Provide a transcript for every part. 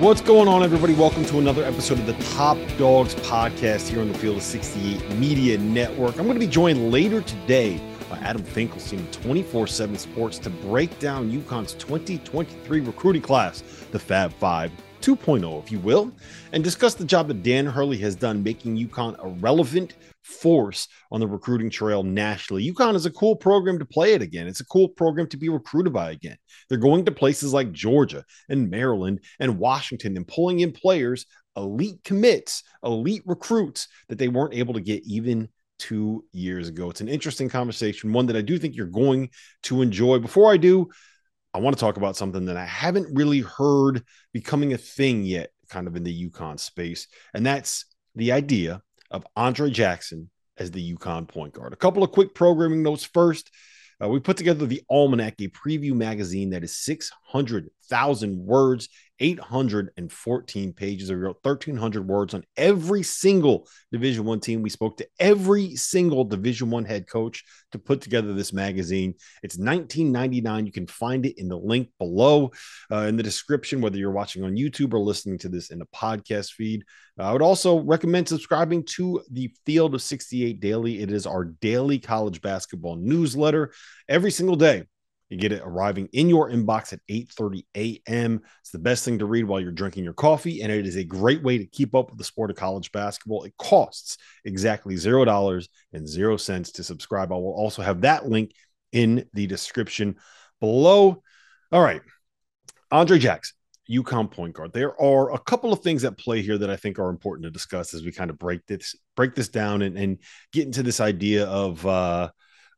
What's going on, everybody? Welcome to another episode of the Top Dogs podcast here on the Field of 68 Media Network. I'm going to be joined later today by Adam Finkelstein 24 7 Sports to break down UConn's 2023 recruiting class, the Fab Five 2.0, if you will, and discuss the job that Dan Hurley has done making UConn a relevant force on the recruiting trail nationally. UConn is a cool program to play it again. It's a cool program to be recruited by again. They're going to places like Georgia and Maryland and Washington and pulling in players, elite commits, elite recruits that they weren't able to get even two years ago. It's an interesting conversation, one that I do think you're going to enjoy. Before I do, I want to talk about something that I haven't really heard becoming a thing yet, kind of in the UConn space, and that's the idea of Andre Jackson as the UConn point guard. A couple of quick programming notes first. Uh, we put together the Almanac, a preview magazine that is 600,000 words 814 pages. We wrote 1,300 words on every single Division One team. We spoke to every single Division One head coach to put together this magazine. It's 19.99. You can find it in the link below uh, in the description, whether you're watching on YouTube or listening to this in the podcast feed. Uh, I would also recommend subscribing to the Field of 68 Daily. It is our daily college basketball newsletter every single day. You get it arriving in your inbox at 8:30 a.m. It's the best thing to read while you're drinking your coffee, and it is a great way to keep up with the sport of college basketball. It costs exactly zero dollars and zero cents to subscribe. I will also have that link in the description below. All right, Andre Jackson, UConn point guard. There are a couple of things that play here that I think are important to discuss as we kind of break this break this down and, and get into this idea of. uh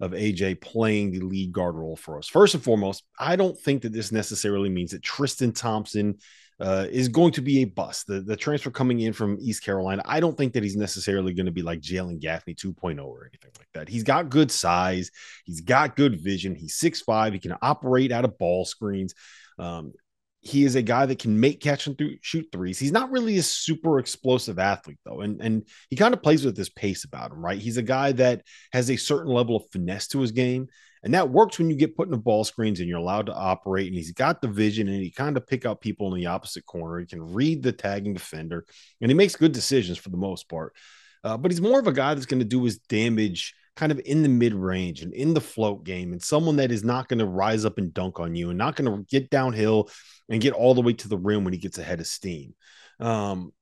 of AJ playing the lead guard role for us. First and foremost, I don't think that this necessarily means that Tristan Thompson uh, is going to be a bust. The, the transfer coming in from East Carolina, I don't think that he's necessarily going to be like Jalen Gaffney 2.0 or anything like that. He's got good size, he's got good vision, he's 6'5, he can operate out of ball screens. Um, he is a guy that can make catch and th- shoot threes. He's not really a super explosive athlete though, and and he kind of plays with this pace about him, right? He's a guy that has a certain level of finesse to his game, and that works when you get put in the ball screens and you're allowed to operate. And he's got the vision, and he kind of pick up people in the opposite corner. He can read the tagging defender, and he makes good decisions for the most part. Uh, but he's more of a guy that's going to do his damage kind of in the mid range and in the float game, and someone that is not going to rise up and dunk on you and not going to get downhill and get all the way to the rim when he gets ahead of steam. Um,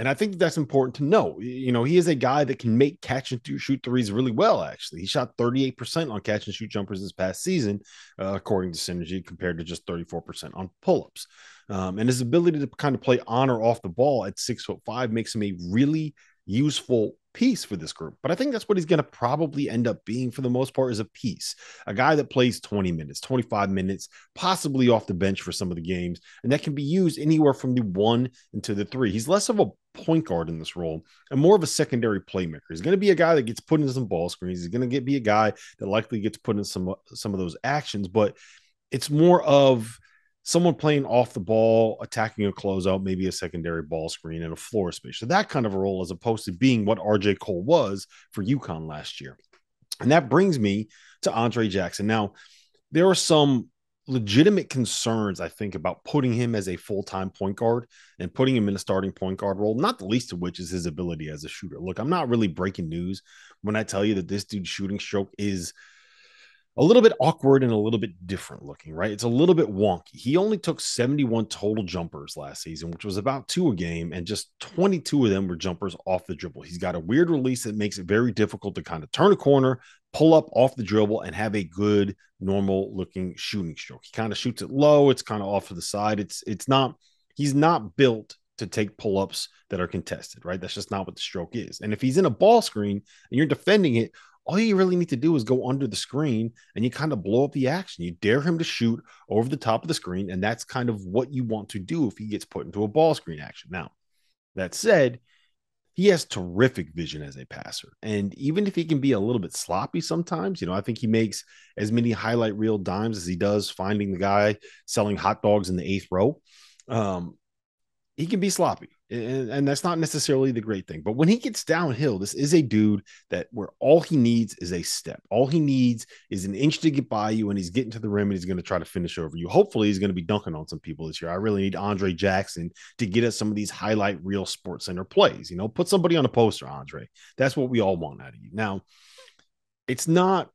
and I think that's important to know. You know, he is a guy that can make catch and shoot threes really well, actually. He shot 38% on catch and shoot jumpers this past season, uh, according to Synergy, compared to just 34% on pull ups. Um, and his ability to kind of play on or off the ball at six foot five makes him a really useful piece for this group. But I think that's what he's going to probably end up being for the most part is a piece, a guy that plays 20 minutes, 25 minutes, possibly off the bench for some of the games, and that can be used anywhere from the one into the three. He's less of a point guard in this role and more of a secondary playmaker. He's going to be a guy that gets put into some ball screens. He's going to get be a guy that likely gets put in some some of those actions, but it's more of someone playing off the ball, attacking a closeout, maybe a secondary ball screen and a floor space. So that kind of a role as opposed to being what RJ Cole was for UConn last year. And that brings me to Andre Jackson. Now, there are some legitimate concerns, I think, about putting him as a full time point guard and putting him in a starting point guard role, not the least of which is his ability as a shooter. Look, I'm not really breaking news when I tell you that this dude's shooting stroke is a little bit awkward and a little bit different looking, right? It's a little bit wonky. He only took 71 total jumpers last season, which was about two a game, and just 22 of them were jumpers off the dribble. He's got a weird release that makes it very difficult to kind of turn a corner, pull up off the dribble, and have a good, normal looking shooting stroke. He kind of shoots it low, it's kind of off to the side. It's it's not, he's not built to take pull-ups that are contested, right? That's just not what the stroke is. And if he's in a ball screen and you're defending it, all you really need to do is go under the screen and you kind of blow up the action. You dare him to shoot over the top of the screen, and that's kind of what you want to do if he gets put into a ball screen action. Now, that said, he has terrific vision as a passer. And even if he can be a little bit sloppy sometimes, you know, I think he makes as many highlight reel dimes as he does finding the guy selling hot dogs in the eighth row. Um, he can be sloppy And, and, that's not necessarily the great thing. But when he gets downhill, this is a dude that where all he needs is a step. All he needs is an inch to get by you, and he's getting to the rim and he's going to try to finish over you. Hopefully, he's going to be dunking on some people this year. I really need Andre Jackson to get us some of these highlight real SportsCenter plays. You know, put somebody on a poster, Andre. That's what we all want out of you. Now, it's not,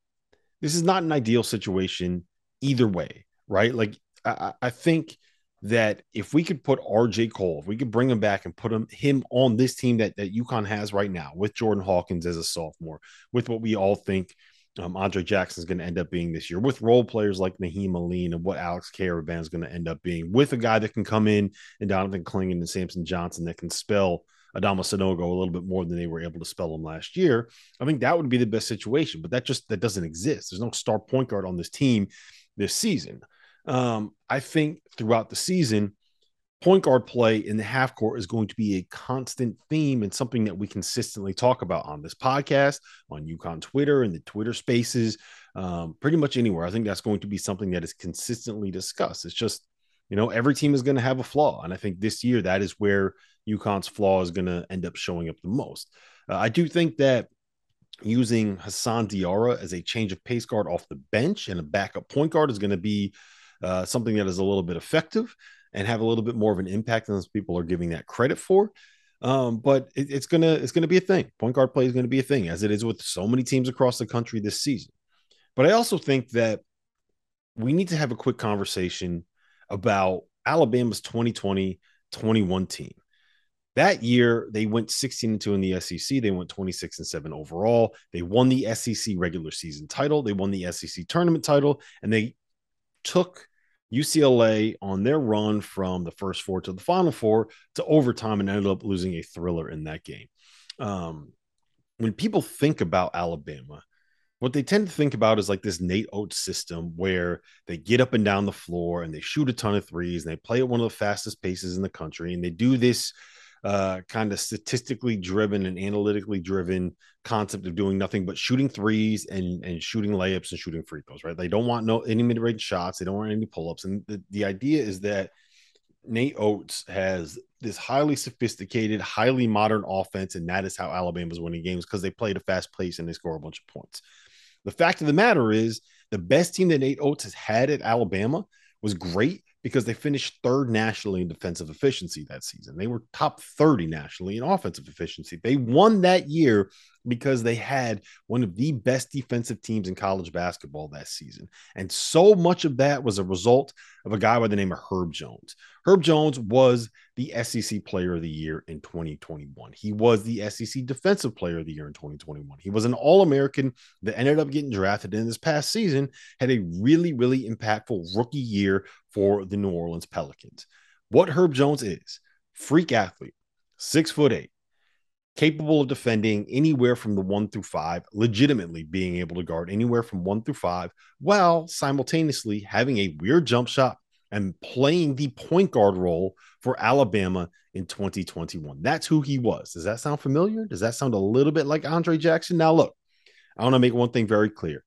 this is not an ideal situation either way, right? Like, I, I think that if we could put RJ Cole, if we could bring him back and put him him on this team that that UConn has right now with Jordan Hawkins as a sophomore, with what we all think um, Andre Jackson is going to end up being this year, with role players like Nahiem Alleyne and what Alex Karaban is going to end up being, with a guy that can come in and Donovan Clingan and Samson Johnson that can spell Adama Sanogo a little bit more than they were able to spell him last year. I think that would be the best situation, but that just that doesn't exist. There's no star point guard on this team this season. Um, I think throughout the season, point guard play in the half court is going to be a constant theme and something that we consistently talk about on this podcast, on UConn Twitter and the Twitter spaces, um, pretty much anywhere. I think that's going to be something that is consistently discussed. It's just, you know, every team is going to have a flaw. And I think this year that is where UConn's flaw is going to end up showing up the most. Uh, I do think that using Hassan Diarra as a change of pace guard off the bench and a backup point guard is going to be uh, something that is a little bit effective and have a little bit more of an impact than those people are giving that credit for. Um, but it, it's gonna it's gonna be a thing. Point guard play is gonna be a thing, as it is with so many teams across the country this season. But I also think that we need to have a quick conversation about Alabama's 2020 21 team. That year, they went 16 and 2 in the SEC. They went 26 and 7 overall. They won the SEC regular season title. They won the SEC tournament title, and they took UCLA on their run from the first four to the final four to overtime and ended up losing a thriller in that game. Um, when people think about Alabama, what they tend to think about is like this Nate Oats system where they get up and down the floor and they shoot a ton of threes and they play at one of the fastest paces in the country and they do this uh, kind of statistically driven and analytically driven concept of doing nothing but shooting threes and and shooting layups and shooting free throws. Right? They don't want no any mid range shots. They don't want any pull ups. And the, the idea is that Nate Oats has this highly sophisticated, highly modern offense, and that is how Alabama's winning games because they play a fast pace and they score a bunch of points. The fact of the matter is, the best team that Nate Oats has had at Alabama was great because they finished third nationally in defensive efficiency that season. They were top 30 nationally in offensive efficiency. They won that year because they had one of the best defensive teams in college basketball that season. And so much of that was a result of a guy by the name of Herb Jones. Herb Jones was the SEC Player of the Year in 2021. He was the SEC Defensive Player of the Year in 2021. He was an All American that ended up getting drafted in this past season, had a really, really impactful rookie year for the New Orleans Pelicans. What Herb Jones is freak athlete, six foot eight, capable of defending anywhere from the one through five, legitimately being able to guard anywhere from one through five, while simultaneously having a weird jump shot and playing the point guard role for Alabama in 2021. That's who he was. Does that sound familiar? Does that sound a little bit like Andre Jackson? Now, look, I want to make one thing very clear.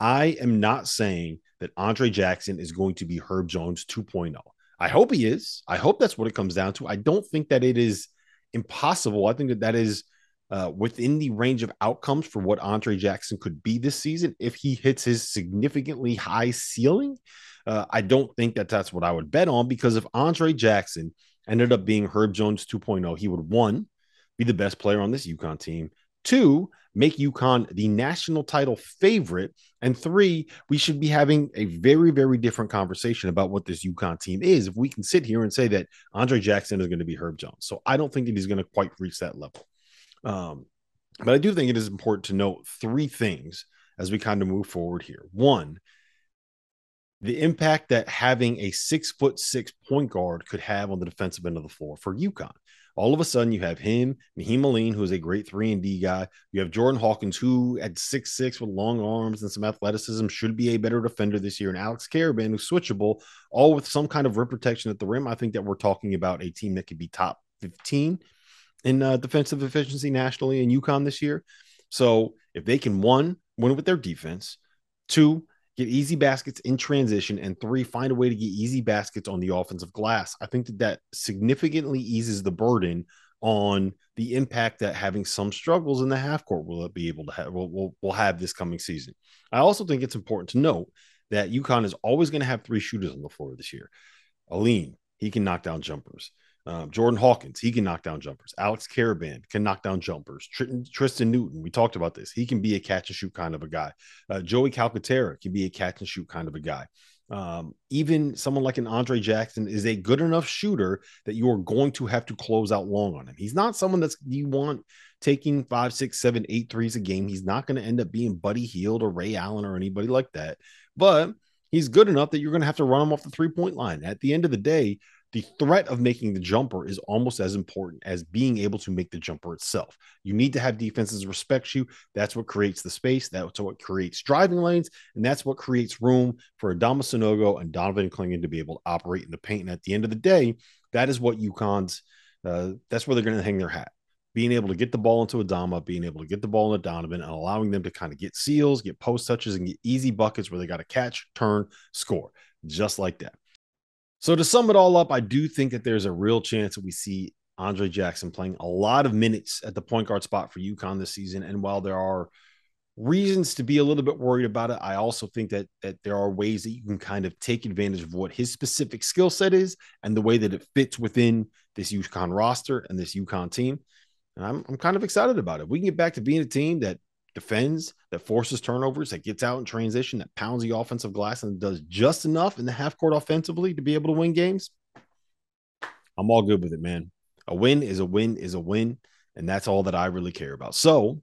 I am not saying that Andre Jackson is going to be Herb Jones 2.0. I hope he is. I hope that's what it comes down to. I don't think that it is impossible. I think that that is uh, within the range of outcomes for what Andre Jackson could be this season if he hits his significantly high ceiling. Uh, I don't think that that's what I would bet on because if Andre Jackson ended up being Herb Jones 2.0, he would one be the best player on this UConn team. Two, make UConn the national title favorite. And three, we should be having a very, very different conversation about what this UConn team is if we can sit here and say that Andre Jackson is going to be Herb Jones. So I don't think that he's going to quite reach that level. Um, but I do think it is important to note three things as we kind of move forward here. One, the impact that having a six foot six point guard could have on the defensive end of the floor for UConn. All of a sudden, you have him, Nahiem Alleyne, who is a great three and D guy. You have Jordan Hawkins, who at six six with long arms and some athleticism should be a better defender this year, and Alex Karaban, who's switchable, all with some kind of rim protection at the rim. I think that we're talking about a team that could be top fifteen in uh, defensive efficiency nationally in UConn this year. So if they can one win with their defense, two get easy baskets in transition, and three, find a way to get easy baskets on the offensive glass. I think that that significantly eases the burden on the impact that having some struggles in the half court will be able to have will, will, will have this coming season. I also think it's important to note that UConn is always going to have three shooters on the floor this year. Alleyne, he can knock down jumpers. Um, Jordan Hawkins, he can knock down jumpers. Alex Karaban can knock down jumpers. Tr- Tristen Newton, we talked about this. He can be a catch and shoot kind of a guy. Uh, Joey Calcaterra can be a catch and shoot kind of a guy. Um, even someone like an Andre Jackson is a good enough shooter that you are going to have to close out long on him. He's not someone that's you want taking five, six, seven, eight threes a game. He's not going to end up being Buddy Hield or Ray Allen or anybody like that. But he's good enough that you're going to have to run him off the three point line. At the end of the day, the threat of making the jumper is almost as important as being able to make the jumper itself. You need to have defenses respect you. That's what creates the space. That's what creates driving lanes. And that's what creates room for Adama Sanogo and Donovan Clingan to be able to operate in the paint. And at the end of the day, that is what UConn's, uh, that's where they're going to hang their hat. Being able to get the ball into Adama, being able to get the ball into Donovan, and allowing them to kind of get seals, get post touches, and get easy buckets where they got to catch, turn, score, just like that. So to sum it all up, I do think that there's a real chance that we see Andre Jackson playing a lot of minutes at the point guard spot for UConn this season. And while there are reasons to be a little bit worried about it, I also think that that there are ways that you can kind of take advantage of what his specific skill set is and the way that it fits within this UConn roster and this UConn team. And I'm I'm kind of excited about it. We can get back to being a team that defends, that forces turnovers, that gets out in transition, that pounds the offensive glass and does just enough in the half court offensively to be able to win games, I'm all good with it, man. A win is a win is a win. And that's all that I really care about. So,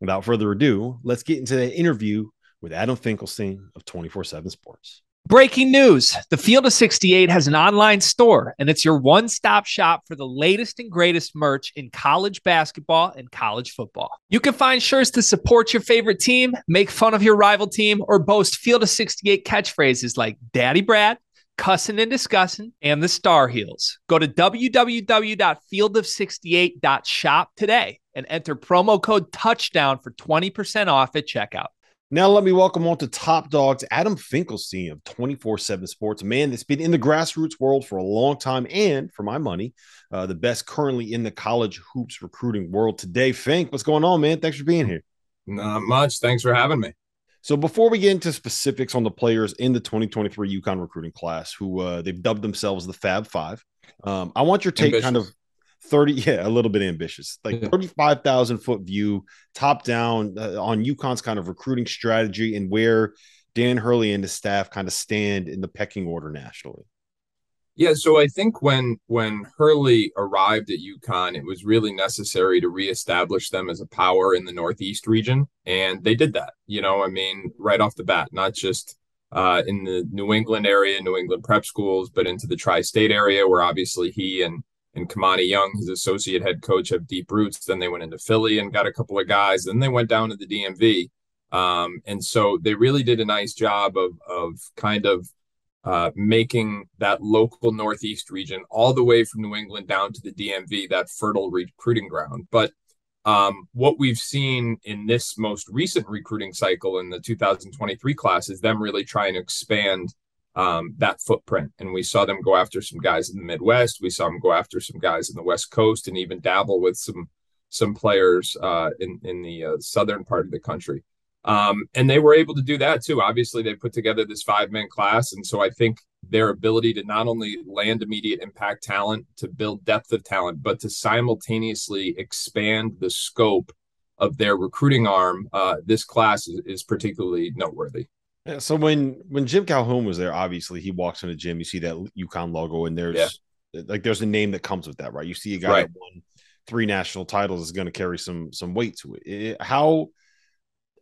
without further ado, let's get into the interview with Adam Finkelstein of 24 7 Sports. Breaking news The Field of 68 has an online store, and it's your one stop shop for the latest and greatest merch in college basketball and college football. You can find shirts to support your favorite team, make fun of your rival team, or boast Field of 68 catchphrases like Daddy Brad, Cussing and Discussing, and the Star Heels. Go to www.fieldof68.shop today and enter promo code touchdown for 20% off at checkout. Now, let me welcome on to Top Dogs, Adam Finkelstein of 24 7 Sports, a man that's been in the grassroots world for a long time and, for my money, uh, the best currently in the college hoops recruiting world today. Fink, what's going on, man? Thanks for being here. Not much. Thanks for having me. So, before we get into specifics on the players in the 2023 UConn recruiting class, who uh, they've dubbed themselves the Fab Five, um, I want your take Ambitious. kind of 30 yeah a little bit ambitious like yeah. 35,000 foot view top down uh, on UConn's kind of recruiting strategy and where Dan Hurley and his staff kind of stand in the pecking order nationally yeah so I think when when Hurley arrived at UConn it was really necessary to reestablish them as a power in the northeast region and they did that you know I mean right off the bat not just uh, in the New England area, New England prep schools, but into the tri-state area, where obviously he and and Kimani Young, his associate head coach, have deep roots. Then they went into Philly and got a couple of guys. Then they went down to the DMV. Um, and so they really did a nice job of of kind of uh, making that local Northeast region all the way from New England down to the DMV that fertile recruiting ground. But um, what we've seen in this most recent recruiting cycle in the 2023 class is them really trying to expand um, that footprint. And we saw them go after some guys in the Midwest. We saw them go after some guys in the West Coast, and even dabble with some some players uh, in in the uh, southern part of the country. Um, and they were able to do that too. Obviously, they put together this five man class, and so I think their ability to not only land immediate impact talent, to build depth of talent, but to simultaneously expand the scope of their recruiting arm, uh, this class is, is particularly noteworthy. Yeah, so when when Jim Calhoun was there, obviously he walks in the gym, you see that UConn logo, and there's yeah. like there's a name that comes with that, right? You see a guy right. that won three national titles is going to carry some some weight to it. it. How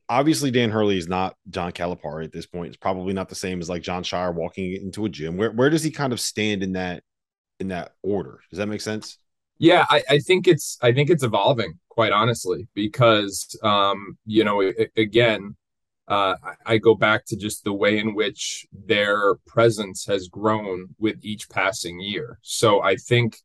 obviously Dan Hurley is not John Calipari at this point. It's probably not the same as like John Shire walking into a gym. Where where does he kind of stand in that in that order? Does that make sense? Yeah, I, I think it's I think it's evolving quite honestly because um you know it, again uh, I go back to just the way in which their presence has grown with each passing year. So I think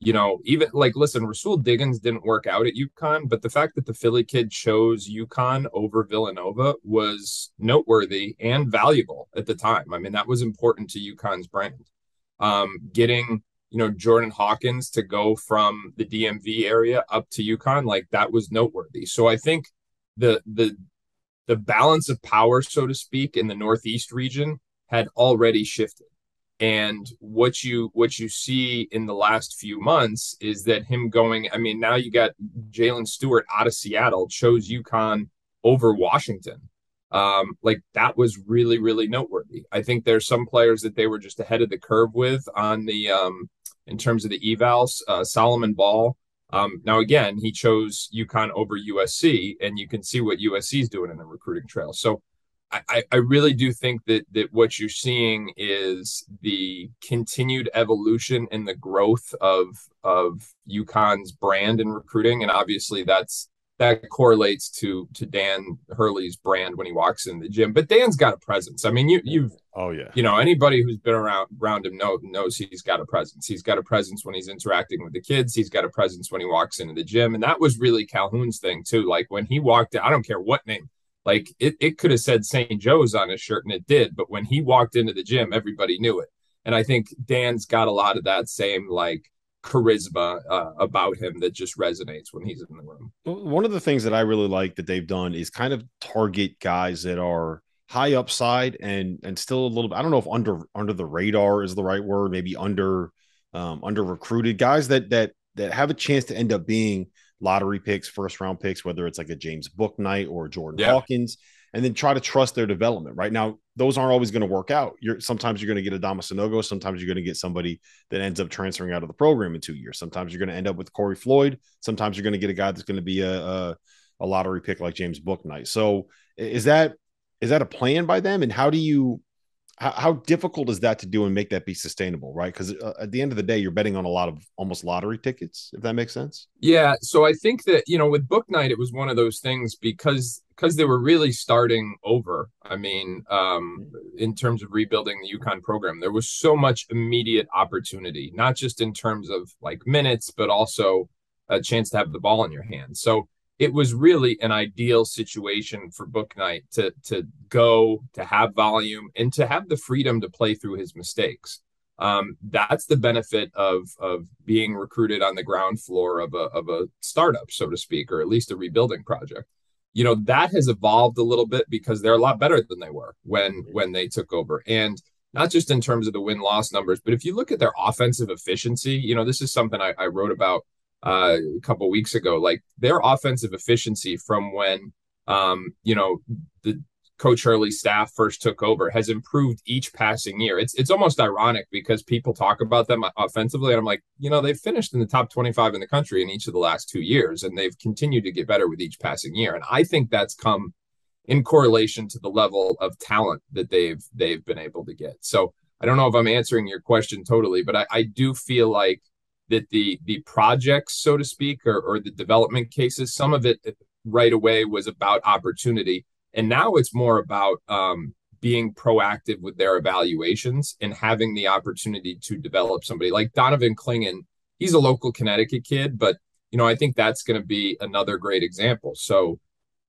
you know, even like, listen, Rahsool Diggins didn't work out at UConn, but the fact that the Philly kid chose UConn over Villanova was noteworthy and valuable at the time. I mean, that was important to UConn's brand. Um, getting, you know, Jordan Hawkins to go from the DMV area up to UConn, like that was noteworthy. So I think the the the balance of power, so to speak, in the Northeast region had already shifted and what you what you see in the last few months is that him going. I mean, now you got Jaylin Stewart out of Seattle chose UConn over Washington. Um, like that was really really noteworthy. I think there's some players that they were just ahead of the curve with on the um, in terms of the evals. Uh, Solomon Ball. Um, now again, he chose UConn over USC, and you can see what USC is doing in the recruiting trail. So I, I really do think that that what you're seeing is the continued evolution and the growth of of UConn's brand in recruiting, and obviously that's that correlates to to Dan Hurley's brand when he walks in the gym. But Dan's got a presence. I mean, you you've oh yeah, you know anybody who's been around around him know, knows he's got a presence. He's got a presence when he's interacting with the kids. He's got a presence when he walks into the gym, and that was really Calhoun's thing too. Like when he walked, in, I don't care what name like it, it could have said St. Joe's on his shirt and it did, but when he walked into the gym, everybody knew it. And I think Dan's got a lot of that same like charisma uh, about him that just resonates when he's in the room. One of the things that I really like that they've done is kind of target guys that are high upside and and still a little I don't know if under under the radar is the right word, maybe under um under recruited guys that that that have a chance to end up being lottery picks, first round picks, whether it's like a James Bouknight or Jordan yeah. Hawkins, and then try to trust their development. Right now, those aren't always going to work out. You're sometimes you're going to get a Adama Sanogo, sometimes you're going to get somebody that ends up transferring out of the program in two years. Sometimes you're going to end up with Corey Floyd. Sometimes you're going to get a guy that's going to be a, a, a lottery pick like James Bouknight. So is that is that a plan by them? And how do you how, how difficult is that to do and make that be sustainable right because uh, at the end of the day you're betting on a lot of almost lottery tickets if that makes sense yeah so i think that you know with Bouknight it was one of those things because because they were really starting over i mean um in terms of rebuilding the UConn program there was so much immediate opportunity not just in terms of like minutes but also a chance to have the ball in your hand so it was really an ideal situation for Bouknight to to go to have volume and to have the freedom to play through his mistakes. Um, that's the benefit of of being recruited on the ground floor of a of a startup, so to speak, or at least a rebuilding project. You know that has evolved a little bit because they're a lot better than they were when when they took over, and not just in terms of the win loss numbers, but if you look at their offensive efficiency, you know this is something I, I wrote about uh, a couple weeks ago. Like their offensive efficiency from when um, you know the Coach Hurley's staff first took over has improved each passing year. It's it's almost ironic because people talk about them offensively, and I'm like, you know, they've finished in the top 25 in the country in each of the last two years, and they've continued to get better with each passing year. And I think that's come in correlation to the level of talent that they've they've been able to get. So I don't know if I'm answering your question totally, but I, I do feel like that the the projects, so to speak, or, or the development cases, some of it right away was about opportunity, and now it's more about um, being proactive with their evaluations and having the opportunity to develop somebody like Donovan Clingan. He's a local Connecticut kid, but you know I think that's going to be another great example. So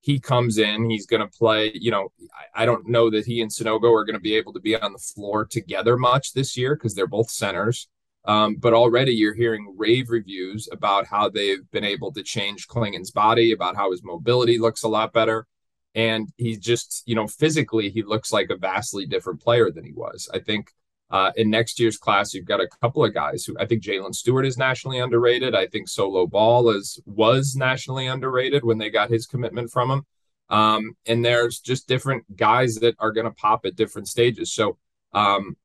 he comes in, he's going to play. You know, I, I, don't know that he and Sanogo are going to be able to be on the floor together much this year because they're both centers. Um, but already you're hearing rave reviews about how they've been able to change Clingan's body, about how his mobility looks a lot better. And he just, you know, physically, he looks like a vastly different player than he was. I think uh, in next year's class, you've got a couple of guys who I think Jaylin Stewart is nationally underrated. I think Solo Ball is was nationally underrated when they got his commitment from him. Um, and there's just different guys that are going to pop at different stages. So um,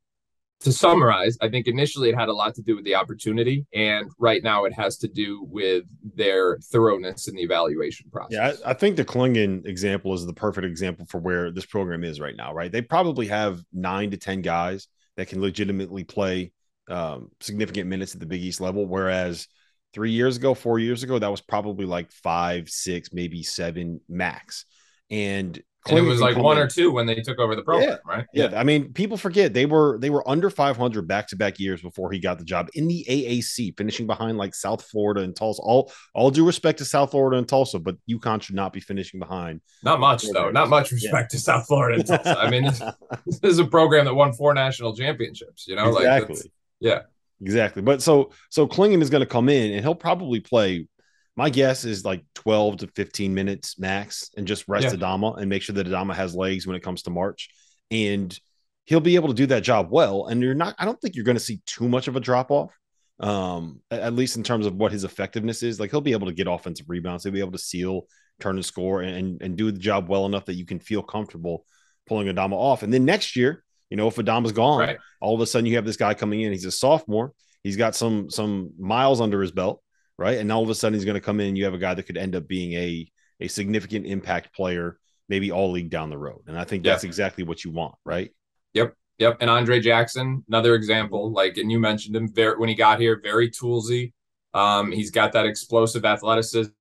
to summarize, I think initially it had a lot to do with the opportunity, and right now it has to do with their thoroughness in the evaluation process. Yeah, I, I think the Clingan example is the perfect example for where this program is right now. Right, they probably have nine to ten guys that can legitimately play um, significant minutes at the Big East level, whereas three years ago, four years ago, that was probably like five, six, maybe seven max. And it was like one or two when they took over the program, yeah. right? Yeah. yeah. I mean, people forget they were they were under 500 back to back years before he got the job in the AAC, finishing behind like South Florida and Tulsa. All all due respect to South Florida and Tulsa, but UConn should not be finishing behind. Not much though. Not much respect yeah. to South Florida and Tulsa. I mean, this, this, is a program that won four national championships. You know, exactly. like yeah, exactly. But so so Clingan is going to come in and he'll probably play my guess is like 12 to 15 minutes max and just rest yeah. Adama and make sure that Adama has legs when it comes to March. And he'll be able to do that job well. And you're not, I don't think you're going to see too much of a drop off, um, at least in terms of what his effectiveness is. Like he'll be able to get offensive rebounds, he'll be able to seal, turn and score, and, and do the job well enough that you can feel comfortable pulling Adama off. And then next year, you know, if Adama's gone, right. all of a sudden you have this guy coming in, he's a sophomore, he's got some some miles under his belt right? And all of a sudden he's going to come in. You have a guy that could end up being a a significant impact player, maybe all league down the road. And I think that's exactly what you want, right? Yep. Yep. And Andre Jackson, another example. Like, and you mentioned him very when he got here, very toolsy. Um, he's got that explosive athleticism.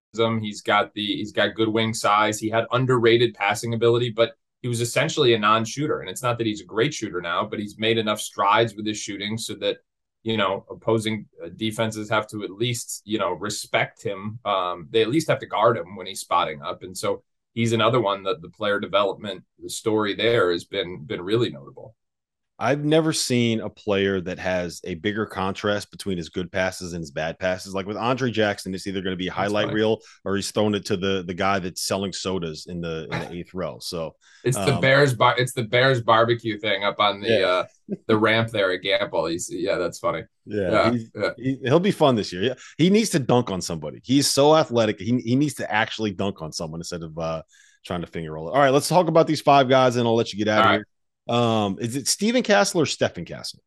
He's got the he's got good wing size. He had underrated passing ability, but he was essentially a non-shooter. And it's not that he's a great shooter now, but he's made enough strides with his shooting so that you know, opposing uh, defenses have to at least, you know, respect him. Um, they at least have to guard him when he's spotting up. And so he's another one that the player development the story there has been been really notable. I've never seen a player that has a bigger contrast between his good passes and his bad passes. Like with Andre Jackson, it's either going to be a highlight reel or he's throwing it to the the guy that's selling sodas in the in the eighth row. So it's um, the Bears bar it's the Bears barbecue thing up on the yeah. uh the ramp there at Gampel. He's yeah, that's funny. Yeah, yeah, yeah. He, will be fun this year. Yeah, he needs to dunk on somebody. He's so athletic. He he needs to actually dunk on someone instead of uh trying to finger roll it. All right, let's talk about these five guys, and I'll let you get out All of right. here. Um, is it Stephen Castle or Stephen Castle?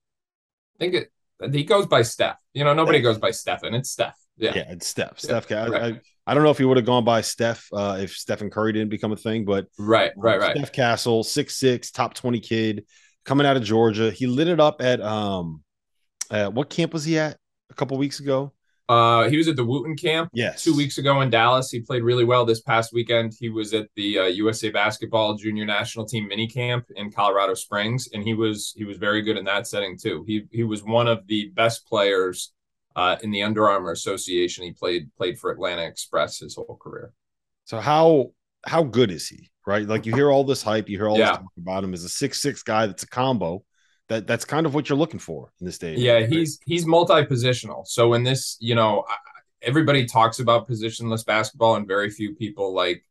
I think it he goes by Steph. You know, nobody goes by Stephen. It's Steph. Yeah, yeah, it's Steph. Yeah, Steph. I, I, I, don't know if he would have gone by Steph uh, if Stephen Curry didn't become a thing, but right, right, right. Steph Castle, six six, top twenty kid, coming out of Georgia. He lit it up at um, uh, what camp was he at a couple weeks ago? Uh, he was at the Wootten camp yes. two weeks ago in Dallas. He played really well this past weekend. He was at the uh, USA Basketball Junior National Team mini camp in Colorado Springs, and he was he was very good in that setting too. He he was one of the best players uh, in the Under Armour Association. He played played for Atlanta Express his whole career. So how how good is he? Right, like you hear all this hype, you hear all yeah. this talk about him as a six six guy that's a combo that that's kind of what you're looking for in this day. Yeah, he's he's multi-positional. So in this, you know, everybody talks about positionless basketball, and very few people like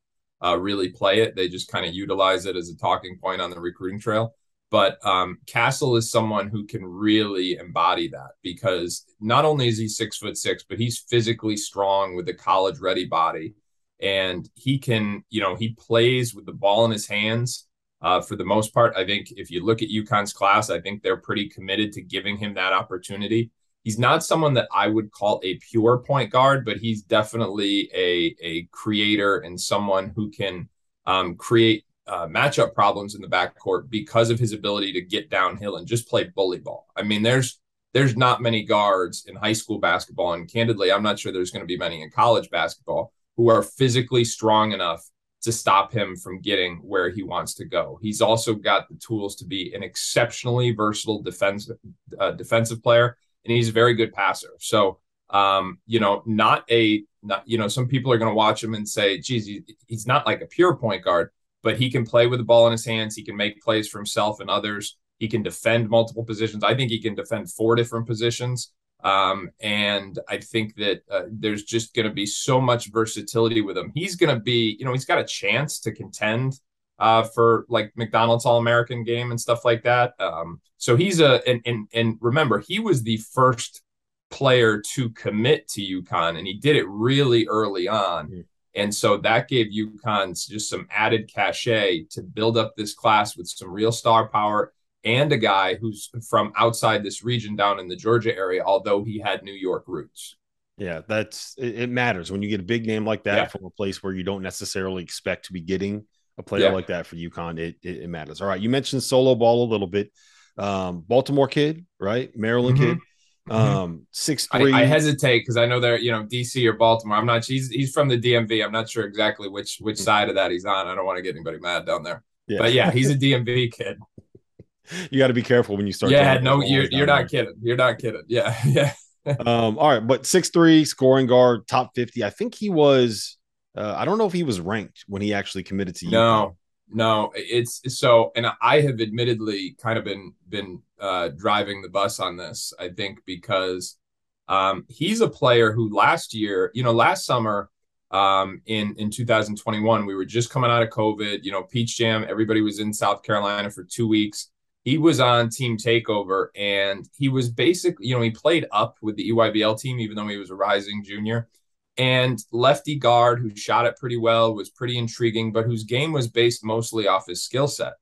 uh, really play it. They just kind of utilize it as a talking point on the recruiting trail. But um, Castle is someone who can really embody that because not only is he six foot six, but he's physically strong with a college ready body. And he can, you know, he plays with the ball in his hands uh, for the most part. I think if you look at UConn's class, I think they're pretty committed to giving him that opportunity. He's not someone that I would call a pure point guard, but he's definitely a, a creator and someone who can um, create uh, matchup problems in the backcourt because of his ability to get downhill and just play bully ball. I mean, there's there's not many guards in high school basketball, and candidly, I'm not sure there's going to be many in college basketball who are physically strong enough to stop him from getting where he wants to go. He's also got the tools to be an exceptionally versatile defensive uh, defensive player, and he's a very good passer. So, um, you know, not a not you know, some people are going to watch him and say, "Geez, he, he's not like a pure point guard." But he can play with the ball in his hands. He can make plays for himself and others. He can defend multiple positions. I think he can defend four different positions. Um, and I think that uh, there's just going to be so much versatility with him. He's going to be, you know, he's got a chance to contend uh, for like McDonald's All American game and stuff like that. Um, so he's a, and, and, and remember, he was the first player to commit to UConn, and he did it really early on. Mm-hmm. And so that gave UConn just some added cachet to build up this class with some real star power and a guy who's from outside this region down in the Georgia area, although he had New York roots. Yeah, that's it, it matters when you get a big name like that yeah. from a place where you don't necessarily expect to be getting a player yeah. like that for UConn. It, it, it matters. All right, you mentioned Solo Ball a little bit. Um, Baltimore kid, right? Maryland mm-hmm. kid. Um, six three. I, I hesitate because I know they're you know DC or Baltimore. I'm not. He's he's from the DMV. I'm not sure exactly which which side of that he's on. I don't want to get anybody mad down there. Yeah. But yeah, he's a DMV kid. you got to be careful when you start. Yeah, no, you're you're not kidding. You're not kidding. Yeah, yeah. um, all right, but six three scoring guard, top fifty. I think he was. Uh, I don't know if he was ranked when he actually committed to. You. No, no, it's so, and I have admittedly kind of been been uh, driving the bus on this. I think because um, he's a player who last year, you know, last summer um, in in 2021, we were just coming out of COVID. You know, Peach Jam, everybody was in South Carolina for two weeks. He was on Team Takeover, and he was basically, you know, he played up with the EYBL team, even though he was a rising junior and lefty guard who shot it pretty well, was pretty intriguing, but whose game was based mostly off his skill set.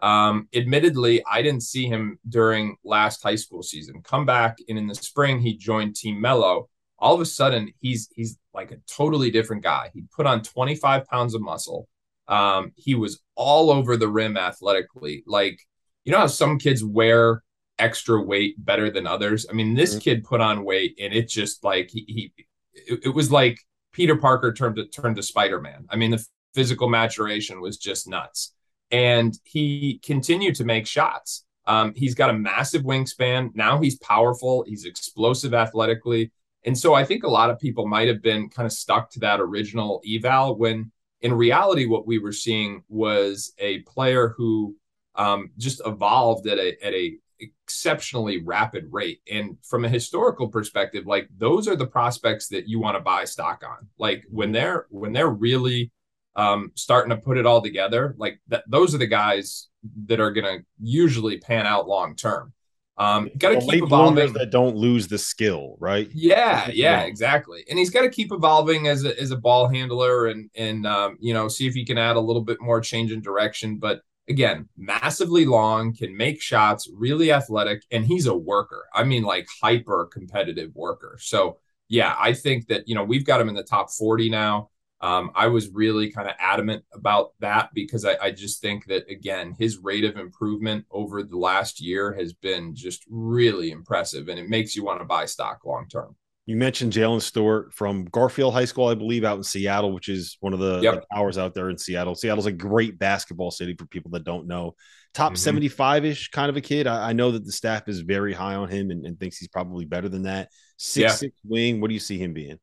Um, admittedly, I didn't see him during last high school season. Come back and in the spring, he joined Team Melo. All of a sudden, he's he's like a totally different guy. He put on 25 pounds of muscle. Um, he was all over the rim athletically. Like, you know how some kids wear extra weight better than others? I mean, this mm-hmm. kid put on weight and it just like he, he it, it was like Peter Parker turned to turned to Spider Man. I mean, the physical maturation was just nuts, and he continued to make shots. Um, he's got a massive wingspan. Now he's powerful. He's explosive athletically. And so I think a lot of people might have been kind of stuck to that original eval when in reality, what we were seeing was a player who um, just evolved at a, at a exceptionally rapid rate. And from a historical perspective, like those are the prospects that you want to buy stock on. Like when they're when they're really um, starting to put it all together, like that, those are the guys that are going to usually pan out long term. Um, got to keep evolving. That don't lose the skill, right? Yeah, yeah, exactly. And he's got to keep evolving as a as a ball handler, and and um, you know, see if he can add a little bit more change in direction. But again, massively long, can make shots, really athletic, and he's a worker. I mean, like hyper competitive worker. So, yeah, I think that, you know, we've got him in the top 40 now. Um, I was really kind of adamant about that because I, I, just think that, again, his rate of improvement over the last year has been just really impressive and it makes you want to buy stock long term. You mentioned Jaylin Stewart from Garfield High School, I believe, out in Seattle, which is one of the, yep. the powers out there in Seattle. Seattle's a great basketball city for people that don't know. Top 75 mm-hmm. ish kind of a kid. I, I, know that the staff is very high on him and, and thinks he's probably better than that. Six yeah. six wing. What do you see him being?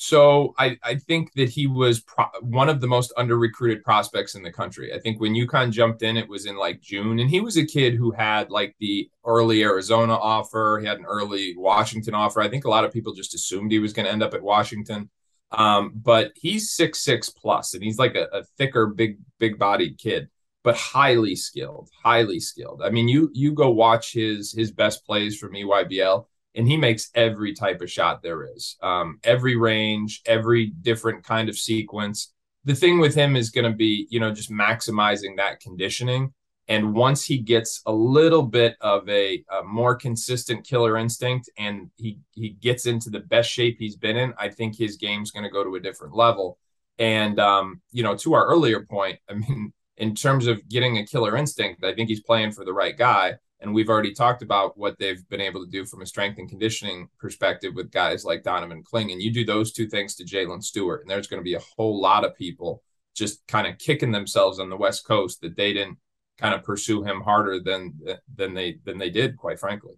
So I, I think that he was pro- one of the most under recruited prospects in the country. I think when UConn jumped in, it was in like June, and he was a kid who had like the early Arizona offer. He had an early Washington offer. I think a lot of people just assumed he was going to end up at Washington. Um, but he's six six plus, and he's like a, a thicker, big, big bodied kid, but highly skilled, highly skilled. I mean, you you go watch his his best plays from EYBL and he makes every type of shot there is, um, every range, every different kind of sequence. The thing with him is going to be, you know, just maximizing that conditioning. And once he gets a little bit of a, a, more consistent killer instinct and he he gets into the best shape he's been in, I think his game's going to go to a different level. And um, you know, to our earlier point, I mean, in terms of getting a killer instinct, I think he's playing for the right guy. And we've already talked about what they've been able to do from a strength and conditioning perspective with guys like Donovan Clingan. And you do those two things to Jaylin Stewart, and there's going to be a whole lot of people just kind of kicking themselves on the West Coast that they didn't kind of pursue him harder than than they than they did, quite frankly.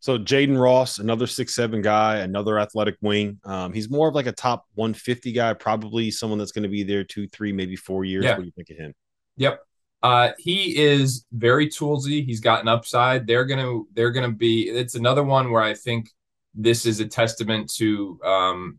So Jayden Ross, another six seven guy, another athletic wing. Um, he's more of like a top 150 guy, probably someone that's going to be there two, three, maybe four years. Yeah. What do you think of him? Yep. Uh, he is very toolsy. He's got an upside. They're gonna they're gonna be. It's another one where I think this is a testament to um,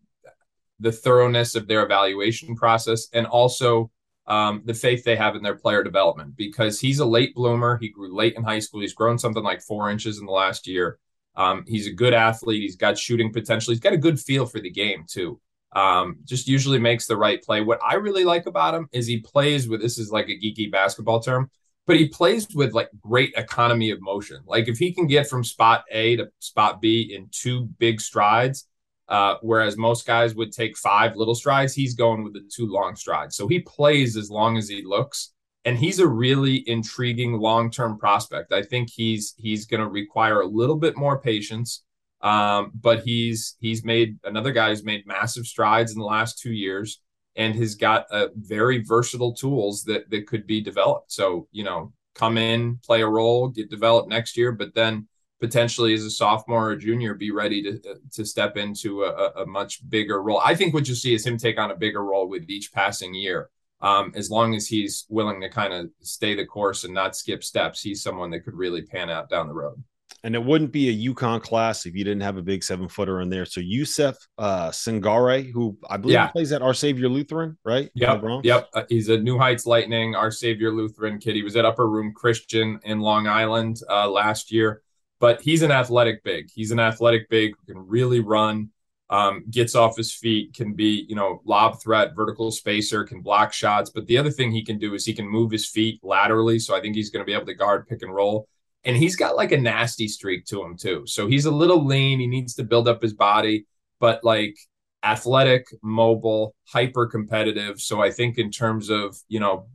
the thoroughness of their evaluation process and also um, the faith they have in their player development because he's a late bloomer. He grew late in high school. He's grown something like four inches in the last year. Um, he's a good athlete. He's got shooting potential. He's got a good feel for the game too um, just usually makes the right play. What I really like about him is he plays with this is like a geeky basketball term, but he plays with like great economy of motion. Like if he can get from spot A to spot B in two big strides, uh, whereas most guys would take five little strides, he's going with the two long strides. So he plays as long as he looks, and he's a really intriguing long term prospect. I think he's he's going to require a little bit more patience Um, but he's he's made another guy who's made massive strides in the last two years and has got uh, very versatile tools that that could be developed. So you know, come in, play a role, get developed next year, but then potentially as a sophomore or junior be ready to to step into a, a much bigger role. I think what you see is him take on a bigger role with each passing year. Um, as long as he's willing to kind of stay the course and not skip steps, he's someone that could really pan out down the road. And it wouldn't be a UConn class if you didn't have a big seven footer in there. So Youssouf uh, Singare, who I believe yeah. plays at Our Savior Lutheran, right? Yep. Yep. Uh, he's a New Heights Lightning, Our Savior Lutheran kid. He was at Upper Room Christian in Long Island uh, last year but he's an athletic big. He's an athletic big who can really run, um, gets off his feet, can be, you know, lob threat, vertical spacer, can block shots. But the other thing he can do is he can move his feet laterally. So I think he's going to be able to guard pick and roll. And he's got like a nasty streak to him too. So he's a little lean. He needs to build up his body, but like athletic, mobile, hyper competitive. So I think in terms of, you know,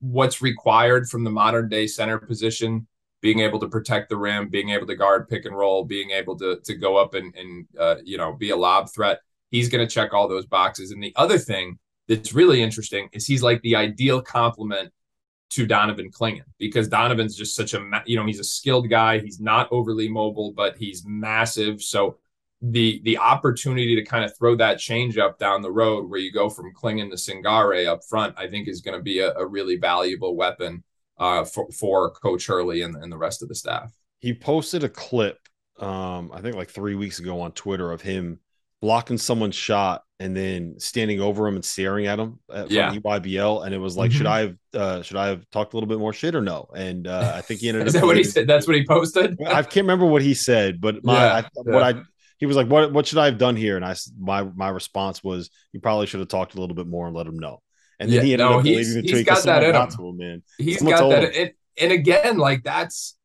what's required from the modern day center position, being able to protect the rim, being able to guard pick and roll, being able to to go up and and uh, you know be a lob threat. He's going to check all those boxes. And the other thing that's really interesting is he's like the ideal complement to Donovan Clingan because Donovan's just such a you know he's a skilled guy. He's not overly mobile, but he's massive. So the the opportunity to kind of throw that change up down the road where you go from Clingan to Singare up front, I think is going to be a, a really valuable weapon uh, for, for Coach Hurley and, and the rest of the staff. He posted a clip, um, I think like three weeks ago on Twitter of him blocking someone's shot and then standing over him and staring at him at, yeah. EYBL. And it was like, mm-hmm. should I have uh, should I have talked a little bit more shit or no? And uh, I think he ended Is up. that what he said? That's what he posted. I can't remember what he said, but my yeah, I, what I he was like, what what should I have done here? And I my my response was, you probably should have talked a little bit more and let him know. And then yeah, he ended no, up he's, he's got that in him. him. man. He's someone got that. And, and again, like that's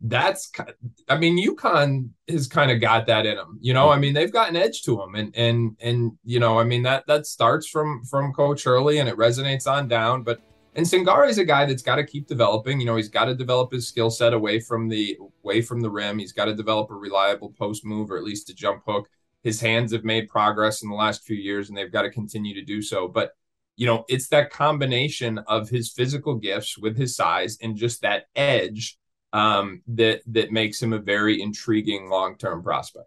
that's I mean, UConn has kind of got that in them. You know, I mean, they've got an edge to them, and and and you know, I mean that that starts from from Coach Hurley and it resonates on down. But and Singare is a guy that's got to keep developing. You know, he's got to develop his skill set away from the away from the rim. He's got to develop a reliable post move or at least a jump hook. His hands have made progress in the last few years, and they've got to continue to do so. But you know, it's that combination of his physical gifts with his size and just that edge um, that that makes him a very intriguing long term prospect.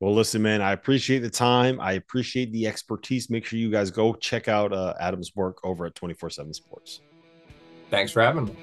Well, listen, man, I appreciate the time. I appreciate the expertise. Make sure you guys go check out uh, Adam's work over at 24 7 Sports. Thanks for having me.